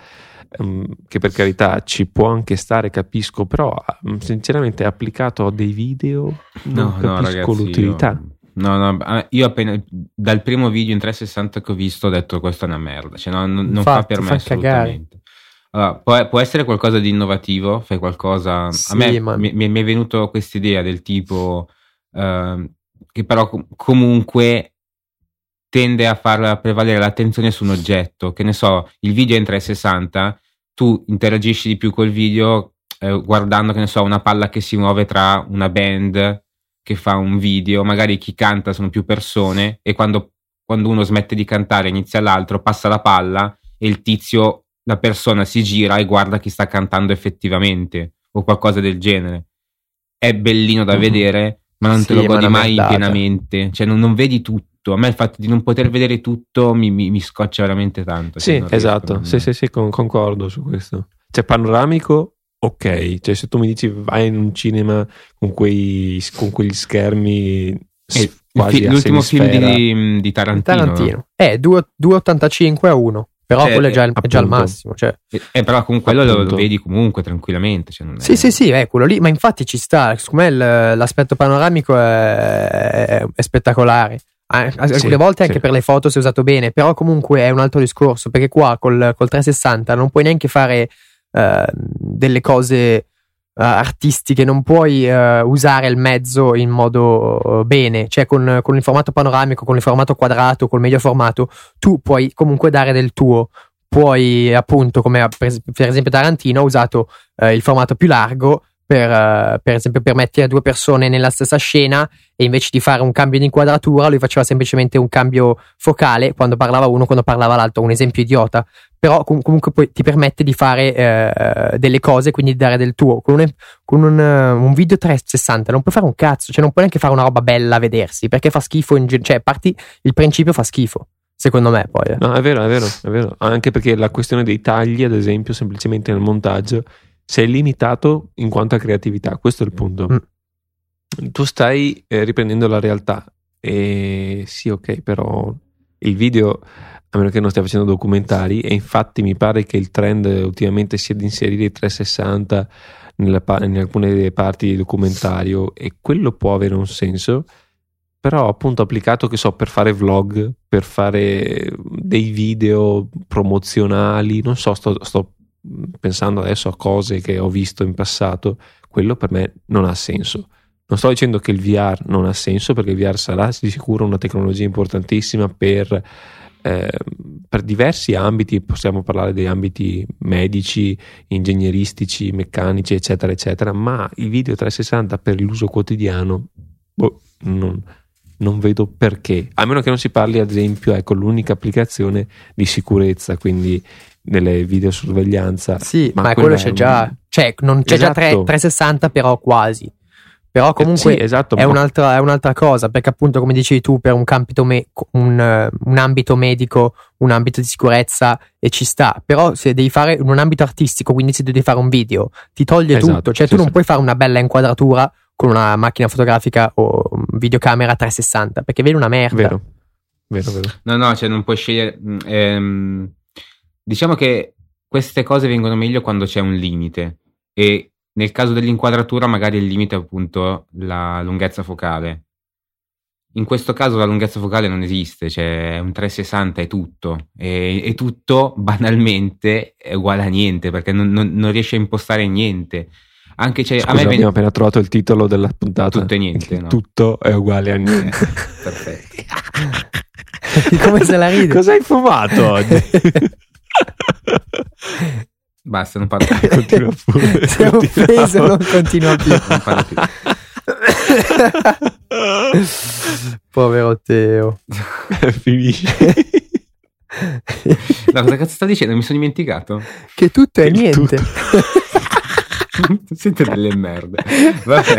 ehm, che per carità ci può anche stare, capisco, però mm, sinceramente applicato a dei video non No, no, capisco ragazzi. l'utilità. Io, no, no, io appena dal primo video in 360 che ho visto ho detto questa è una merda. Cioè, no, non, non fa per me fa cagare. Allora, può, può essere qualcosa di innovativo, fai qualcosa. Sì, a me ma- mi, mi- è venuto questa idea del tipo ehm, che però com- comunque tende a far prevalere l'attenzione su un oggetto. Che ne so, il video è in 360, tu interagisci di più col video eh, guardando, che ne so, una palla che si muove tra una band che fa un video, magari chi canta sono più persone e quando, quando uno smette di cantare inizia l'altro, passa la palla e il tizio, la persona si gira e guarda chi sta cantando effettivamente o qualcosa del genere. È bellino da Mhm. vedere, ma non te Sì, lo ma godi mai pienamente, cioè non, non vedi tutto. A me il fatto di non poter vedere tutto mi, mi- mi scoccia veramente tanto. Sì, riesco, esatto, non- sì, sì, sì, con- concordo su questo. Cioè, panoramico, ok. Cioè, se tu mi dici vai in un cinema con, quei, con quegli schermi Eh, l'ultimo film semisfera. di, di Tarantino, Tarantino. Eh, 2 2,85 a 1. Però Cioè, quello è già, il, è già il appunto. massimo. Cioè. Eh, però comunque quello lo, Appunto. lo vedi comunque tranquillamente. Cioè non è- Sì, sì, sì, è quello lì. Ma infatti ci sta. Secondo me l'aspetto panoramico è, è spettacolare. Eh, Alcune Sì, volte anche sì. per le foto si è usato bene, però comunque è un altro discorso. Perché qua col, col 360 non puoi neanche fare eh, delle cose eh, artistiche, non puoi eh, usare il mezzo in modo eh, bene, cioè con, con il formato panoramico, con il formato quadrato, col medio formato, tu puoi comunque dare del tuo. Puoi, appunto, come per esempio Tarantino ha usato eh, il formato più largo per, eh, per esempio per mettere due persone nella stessa scena e invece di fare un cambio di inquadratura lui faceva semplicemente un cambio focale quando parlava uno, quando parlava l'altro, un esempio idiota, però com- comunque poi ti permette di fare eh, delle cose, quindi di dare del tuo. Con, un, con un, eh, un video 360 non puoi fare un cazzo, cioè non puoi neanche fare una roba bella a vedersi, perché fa schifo, in gen- cioè parti, il principio fa schifo, secondo me poi. eh. No, è vero, è vero, è vero. Anche perché la questione dei tagli, ad esempio, semplicemente nel montaggio, sei limitato in quanto a creatività. Questo è il punto. Mm. Tu stai eh, riprendendo la realtà. E sì, ok, però il video, a meno che non stia facendo documentari, e infatti mi pare che il trend ultimamente sia di inserire i 360 nella in alcune parti di documentario, e quello può avere un senso però appunto applicato che so per fare vlog per fare dei video promozionali non so sto, sto pensando adesso a cose che ho visto in passato quello per me non ha senso. Non sto dicendo che il VR non ha senso perché il VR sarà di sicuro una tecnologia importantissima per, eh, per diversi ambiti. Possiamo parlare degli ambiti medici ingegneristici meccanici eccetera eccetera ma il video 360 per l'uso quotidiano boh, non, non vedo perché, a meno che non si parli, ad esempio, ecco, l'unica applicazione di sicurezza, quindi delle videosorveglianza. Sì, ma, Ma quello c'è è già, un- cioè non c'è già tre- Esatto. 360 però quasi. Però comunque Eh, sì, esatto, è ma- un'altra, è un'altra cosa, perché appunto, come dicevi tu, per un, me- un, eh, un ambito medico, un ambito di sicurezza, e ci sta. Però se devi fare in un ambito artistico, quindi se devi fare un video, ti toglie Esatto, tutto. Cioè, sì, tu non sì. puoi fare una bella inquadratura con una macchina fotografica o videocamera 360, perché vedi una merda. Vero, vero, vero. No, no, cioè non puoi scegliere. mm, ehm, diciamo che queste cose vengono meglio quando c'è un limite. E nel caso dell'inquadratura, magari il limite è appunto la lunghezza focale. In questo caso la lunghezza focale non esiste, cioè un 360 è tutto. E, e tutto (laughs) banalmente è uguale a niente perché non, non- non riesce a impostare niente. Anche cioè, a Scusa, me ven- abbiamo appena trovato il titolo della puntata. Tutto e niente, no? Tutto è uguale a niente. (laughs) perfetto. (laughs) come se la ride. Cosa hai fumato oggi? Basta, non parlo più. Continua (laughs) pure. Continua. offeso, non continua più. Non parlo più. (laughs) Povero Teo. (laughs) Finisci. No, cosa cazzo sta dicendo? Mi sono dimenticato. Che tutto è Il niente. tutto. Siete delle merde. Vabbè.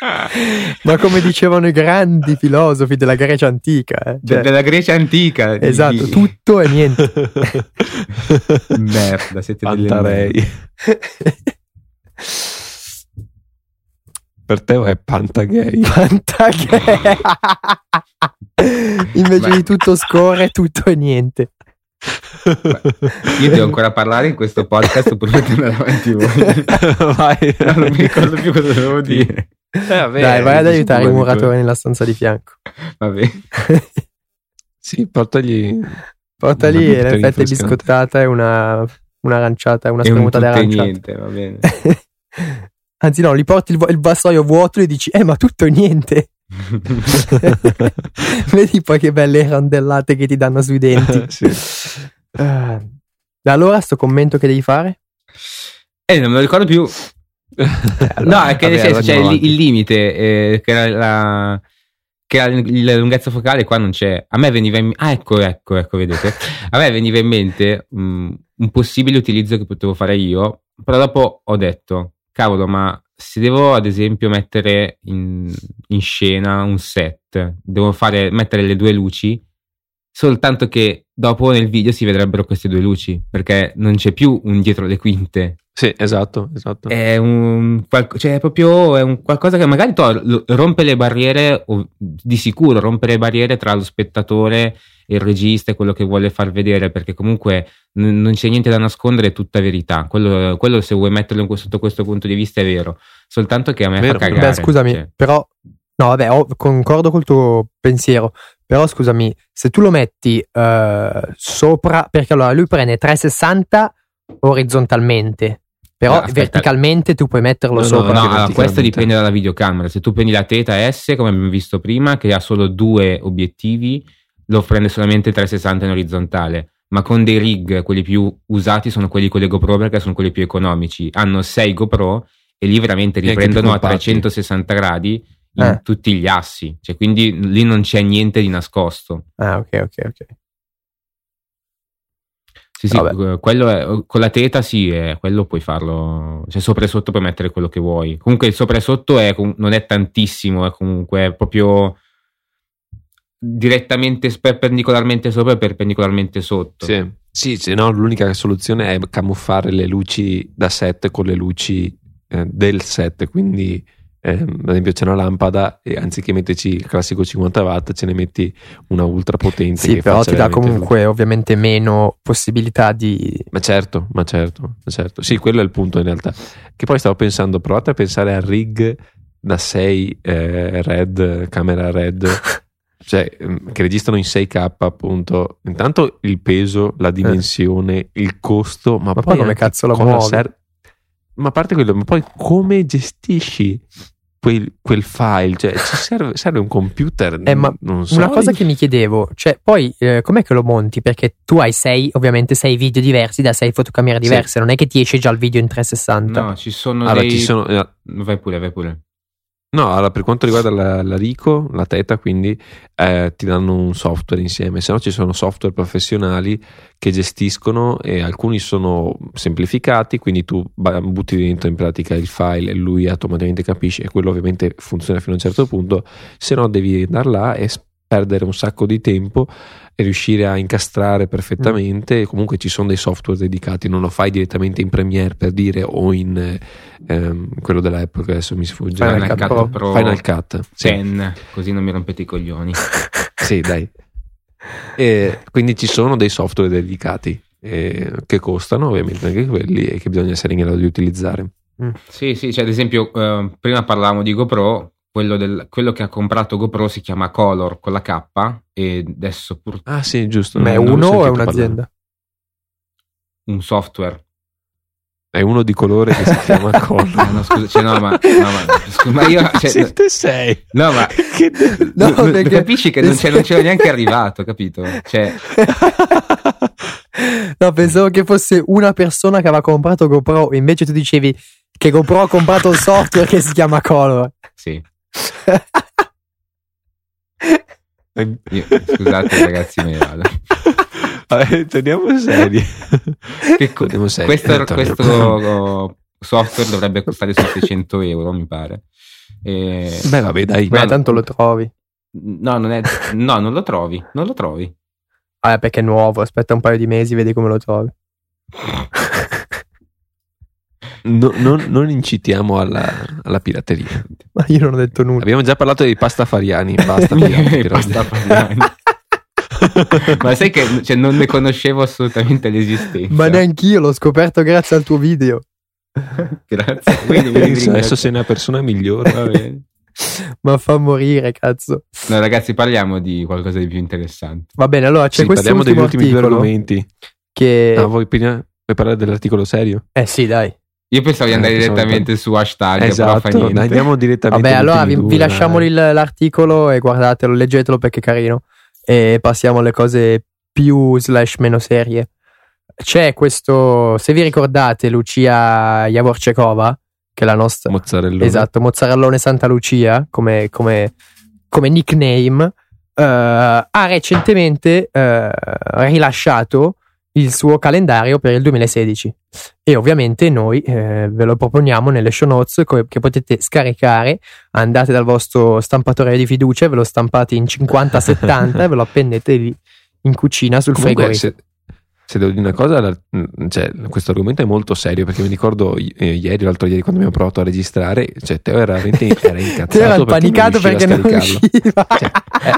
(laughs) Ma come dicevano i grandi filosofi della Grecia antica. eh, De- cioè, della Grecia antica. esatto, di- tutto e niente. (laughs) Merda, siete delle Pantarei. merde. Per te è Pantagay. Pantaghe. (laughs) Invece Beh. di tutto scorre, tutto e niente. Io devo ancora parlare in questo podcast oppure andare avanti voi. (laughs) Vai. non mi ricordo più cosa dovevo dire. Eh, vabbè, Dai, vai ad aiutare il muratore nella stanza di fianco. Vabbè. Sì, portagli. Porta Una lì bibita l'effetto rinfrescante. biscottata e una, un'aranciata, una un spremuta e d'aranciata. niente, va bene. (laughs) Anzi, no, gli porti il, il vassoio vuoto e dici, eh, ma tutto e niente. (laughs) Vedi poi che belle rondellate che ti danno sui denti. (laughs) Sì. Ah. allora, sto commento che devi fare? Eh, non me lo ricordo più. No, è che nel Vabbè, senso c'è il, il limite, eh, che era la, che era la lunghezza focale, qua non c'è. A me veniva in Ah, ecco, ecco, ecco, vedete. A me veniva in mente mm, un possibile utilizzo che potevo fare io, però dopo ho detto, cavolo, ma se devo ad esempio mettere in, in scena un set, devo fare, mettere le due luci, soltanto che dopo nel video si vedrebbero queste due luci, perché non c'è più un dietro le quinte, Sì, esatto, esatto. è un cioè è proprio è un qualcosa che magari to- rompe le barriere di sicuro rompe le barriere tra lo spettatore e il regista e quello che vuole far vedere perché comunque n- non c'è niente da nascondere è tutta verità quello, quello se vuoi metterlo in questo- sotto questo punto di vista è vero soltanto che a me Vero, fa cagare Beh, scusami, cioè. però. No, vabbè, ho- concordo col tuo pensiero. Però scusami, se tu lo metti eh, sopra, perché allora lui prende 360 orizzontalmente, però No, aspetta. verticalmente tu puoi metterlo No, no, sopra. No, Perché allora, questo dipende dalla videocamera. Se tu prendi la Theta S, come abbiamo visto prima, che ha solo due obiettivi, lo prende solamente 360 in orizzontale. Ma con dei rig, quelli più usati sono quelli con le GoPro perché sono quelli più economici. Hanno 6 GoPro e lì veramente riprendono a compatti. 360 gradi in Eh. tutti gli assi. Cioè, quindi lì non c'è niente di nascosto. Ah, ok, ok, ok. Sì, sì, Vabbè. eh, quello è- con la teta sì, eh, quello puoi farlo, cioè sopra e sotto puoi mettere quello che vuoi. Comunque il sopra e sotto è non è tantissimo, è comunque è proprio direttamente perpendicolarmente sopra e perpendicolarmente sotto. Sì, sì, sì, no, l'unica soluzione è camuffare le luci da set con le luci eh, del set, quindi ehm, ad esempio c'è una lampada e anziché metterci il classico 50 watt ce ne metti una ultra potente Sì, che però ti dà comunque ovviamente meno possibilità di... Ma certo, ma certo, ma certo. Sì, quello è il punto in realtà. Che poi stavo pensando, provate a pensare al rig da 6 eh, red, camera red, (laughs) cioè ehm, che registrano in 6K appunto. Intanto il peso, la dimensione, il costo, ma, Ma poi come anche cazzo la muovi? serve- Ma a parte quello, ma poi come gestisci quel, quel file? Cioè, ci (laughs) serve, serve un computer? Eh, ma non so. Una cosa che mi chiedevo, cioè poi eh, com'è che lo monti? Perché tu hai sei, ovviamente sei video diversi da sei fotocamere Sì. diverse, non è che ti esce già il video in 360. No, ci sono Allora, dei... ci sono, eh, Vai pure, vai pure. No, allora, per quanto riguarda la, la Rico, la Teta, quindi eh, ti danno un software insieme, se no ci sono software professionali che gestiscono e alcuni sono semplificati, quindi tu butti dentro in pratica il file e lui automaticamente capisce e quello ovviamente funziona fino a un certo punto, se no devi andare là e perdere un sacco di tempo e riuscire a incastrare perfettamente. Comunque ci sono dei software dedicati, non lo fai direttamente in Premiere per dire o in eh, ehm, quello dell'Apple che adesso mi sfugge. Final Final Cut Cut Pro. Final Cut. Sì, 10, così non mi rompete i coglioni. (laughs) sì, dai. E quindi ci sono dei software dedicati eh, che costano ovviamente anche quelli e che bisogna essere in grado di utilizzare. Sì, sì, cioè ad esempio eh, prima parlavamo di GoPro, quello, del- quello che ha comprato GoPro si chiama Color con la K e adesso pur Ah sì, giusto. Ma è uno o è un'azienda? un software. È uno di colore che si (laughs) chiama Ah, Color. no, scusa, cioè, no, ma, no, ma, scusa, ma io cioè, Siete sei. no, ma (laughs) Che- No, non perché- capisci che non, c'è, non c'ero neanche arrivato, capito? Cioè, (laughs) no, pensavo che fosse una persona che aveva comprato GoPro, invece tu dicevi che GoPro ha comprato un software che si chiama Color. sì, io- scusate ragazzi, me ne vado. Vabbè, torniamo seri. Che co- Torniamo seri. questo, Eh, questo software dovrebbe costare su 600 euro, mi pare. E... Beh, vabbè, dai. Beh, tanto lo trovi. No, non è... no, non lo trovi, non lo trovi. Ah, perché è nuovo, aspetta un paio di mesi, vedi come lo trovi. No- non, non incitiamo alla, alla pirateria. Ma io non ho detto nulla. Abbiamo già parlato dei pastafariani. Basta. (laughs) pirati, però. Pasta Fagnani. (laughs) Ma sai che cioè, non ne conoscevo assolutamente l'esistenza. Ma neanch'io l'ho scoperto grazie al tuo video. Grazie. Quindi Adesso sei una persona migliore. Ma fa morire, cazzo. No, ragazzi, parliamo di qualcosa di più interessante. Va bene, allora c'è Sì, questo parliamo degli ultimi due argomenti. che... Ah, vuoi, prima- vuoi parlare dell'articolo serio? Eh sì, dai. Io pensavo di Eh, andare pensavo direttamente su hashtag, però fa esatto, andiamo direttamente. Vabbè, allora vi, ultimi vi due, lasciamo il- l'articolo e guardatelo, leggetelo perché è carino. E passiamo alle cose più slash meno serie. C'è questo, se vi ricordate, Lucia Javorcekova, che è la nostra... Mozzarellone. Esatto, Mozzarellone Santa Lucia come, come- come nickname, eh, ha recentemente eh, rilasciato il suo calendario per il 2016 e ovviamente noi eh, ve lo proponiamo nelle show notes co- che potete scaricare andate dal vostro stampatore di fiducia ve lo stampate in 50-70 (laughs) e ve lo appendete lì in cucina sul Comunque, frigorifero se, se devo dire una cosa, la- cioè, questo argomento è molto serio perché mi ricordo eh, ieri, l'altro ieri, quando abbiamo provato a registrare, cioè, Teo era veramente (laughs) era incazzato. Te era riusciva perché non scaricarlo. usciva Cioè,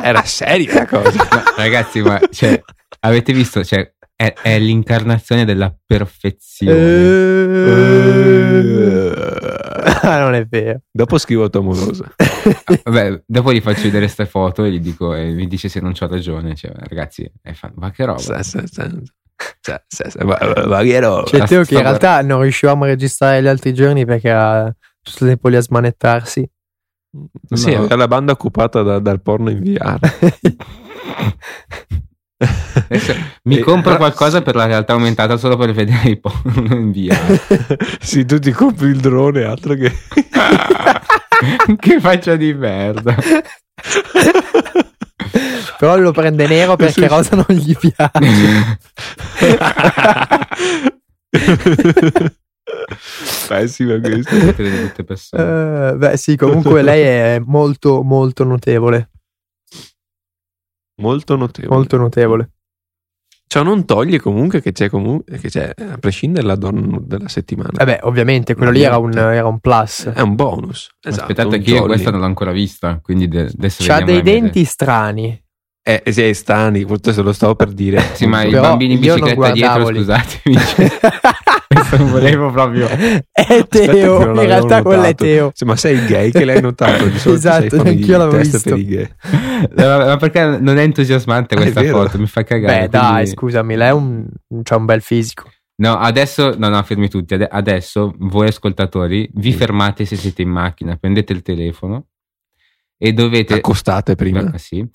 era seria la cosa. (laughs) Ma, ragazzi, ma cioè, avete visto? Cioè, è, è l'incarnazione della perfezione. Ah, (laughs) non è vero. Dopo scrivo a tua amorosa. Vabbè, dopo gli faccio vedere queste foto e gli dico, e mi dice se non c'ho ragione. Cioè, ragazzi, è fan- ma che roba. Sa- sa- sa- sa- sa- sa- Ma ma che roba. C'è La Teo che in realtà non riuscivamo a registrare gli altri giorni perché era tutto il tempo lì a smanettarsi. Sì, No. era la banda occupata da- dal porno in VR. (laughs) Adesso mi Eh, compro qualcosa per la realtà aumentata solo per vedere i porno in via. (laughs) sì, tu ti compri il drone, altro che... (laughs) che faccia di merda. (laughs) Però lo prende nero perché Sì. rosa non gli piace. Pessima questa. Eh, beh, sì, comunque lei è molto, molto notevole. Molto notevole. Molto notevole. Ciò non toglie comunque che c'è comunque, che c'è, a prescindere la donna della settimana. Vabbè, ovviamente quello lì era un, era un plus. È un bonus. Esatto, Aspettate un che io questa non l'ho ancora vista, quindi de- adesso C'ha dei denti strani. Eh, sì, è stani, questo lo stavo per dire. (laughs) Sì, ma i bambini in bicicletta dietro, scusatemi. (laughs) (laughs) Non volevo (laughs) proprio. È Teo, in realtà quello è. Teo. Sì, ma sei gay che l'hai notato? Di solito Esatto, anch'io l'avevo visto. gay. (laughs) Ma perché non è entusiasmante è questa vero. foto? Mi fa cagare. Beh, dai, quindi- scusami, lei è un, c'ha un bel fisico. No, adesso, no, no, fermi tutti. Ade- Adesso voi ascoltatori vi fermate se siete in macchina, prendete il telefono e dovete. Accostate prima. Ah, sì, (laughs)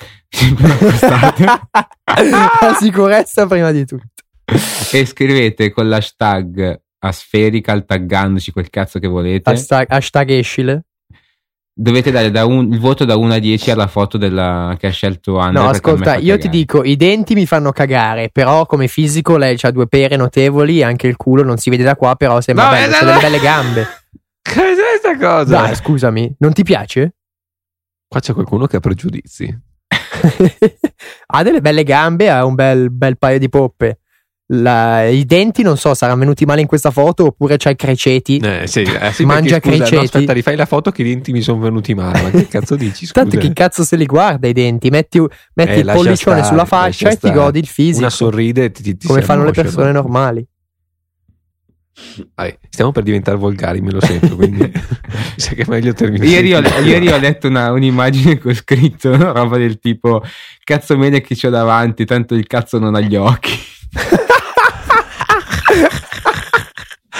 accostate. La sicurezza prima di tutto. E scrivete con l'hashtag aspherical taggandoci quel cazzo che volete. Hashtag, hashtag escile. Dovete dare da un- il voto da 1 a 10 alla foto della, che ha scelto Andrea. No, ascolta, io ti cagare. dico, i denti mi fanno cagare, però come fisico lei ha due pere notevoli, anche il culo non si vede da qua, però sembra No, bello, c'ha no, delle no. belle gambe. (laughs) Cos'è questa cosa? Dai, scusami, non ti piace? Qua c'è qualcuno che ha pregiudizi. (laughs) ha delle belle gambe, ha un bel, bel paio di poppe. La- I denti non so, saranno venuti male in questa foto oppure c'hai criceti. Eh, sì, eh, sì, Mangia perché, scusa, criceti. No, aspetta, rifai la foto che i denti mi sono venuti male. Ma che (laughs) cazzo dici? Scusa. Tanto chi cazzo se li guarda i denti? Metti, metti Eh, il pollicione stare, sulla faccia e ti godi il fisico. Una sorride e ti, ti, ti come fanno le persone ma- normali. Vai, stiamo per diventare volgari, me lo sento, quindi (laughs) (laughs) sa che è meglio terminare. Ieri ho, ieri ho letto una- un'immagine con scritto una roba del tipo cazzo bene che c'ho davanti, tanto il cazzo non ha gli occhi.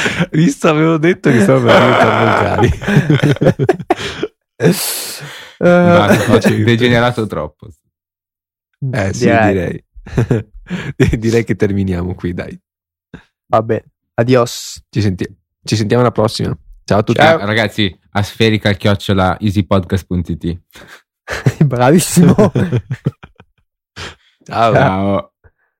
(laughs) Visto, avevo detto che stavo per diventare volgari. (laughs) Eh, Basta, no, ci- (laughs) degenerato troppo. Eh sì, direi. direi. direi che terminiamo qui, dai. Vabbè, adios. Ci, senti- ci sentiamo alla prossima. Ciao a tutti. Ciao. Ragazzi, a sferica chiocciola easypodcast.it. Bravissimo. Ciao. Ciao.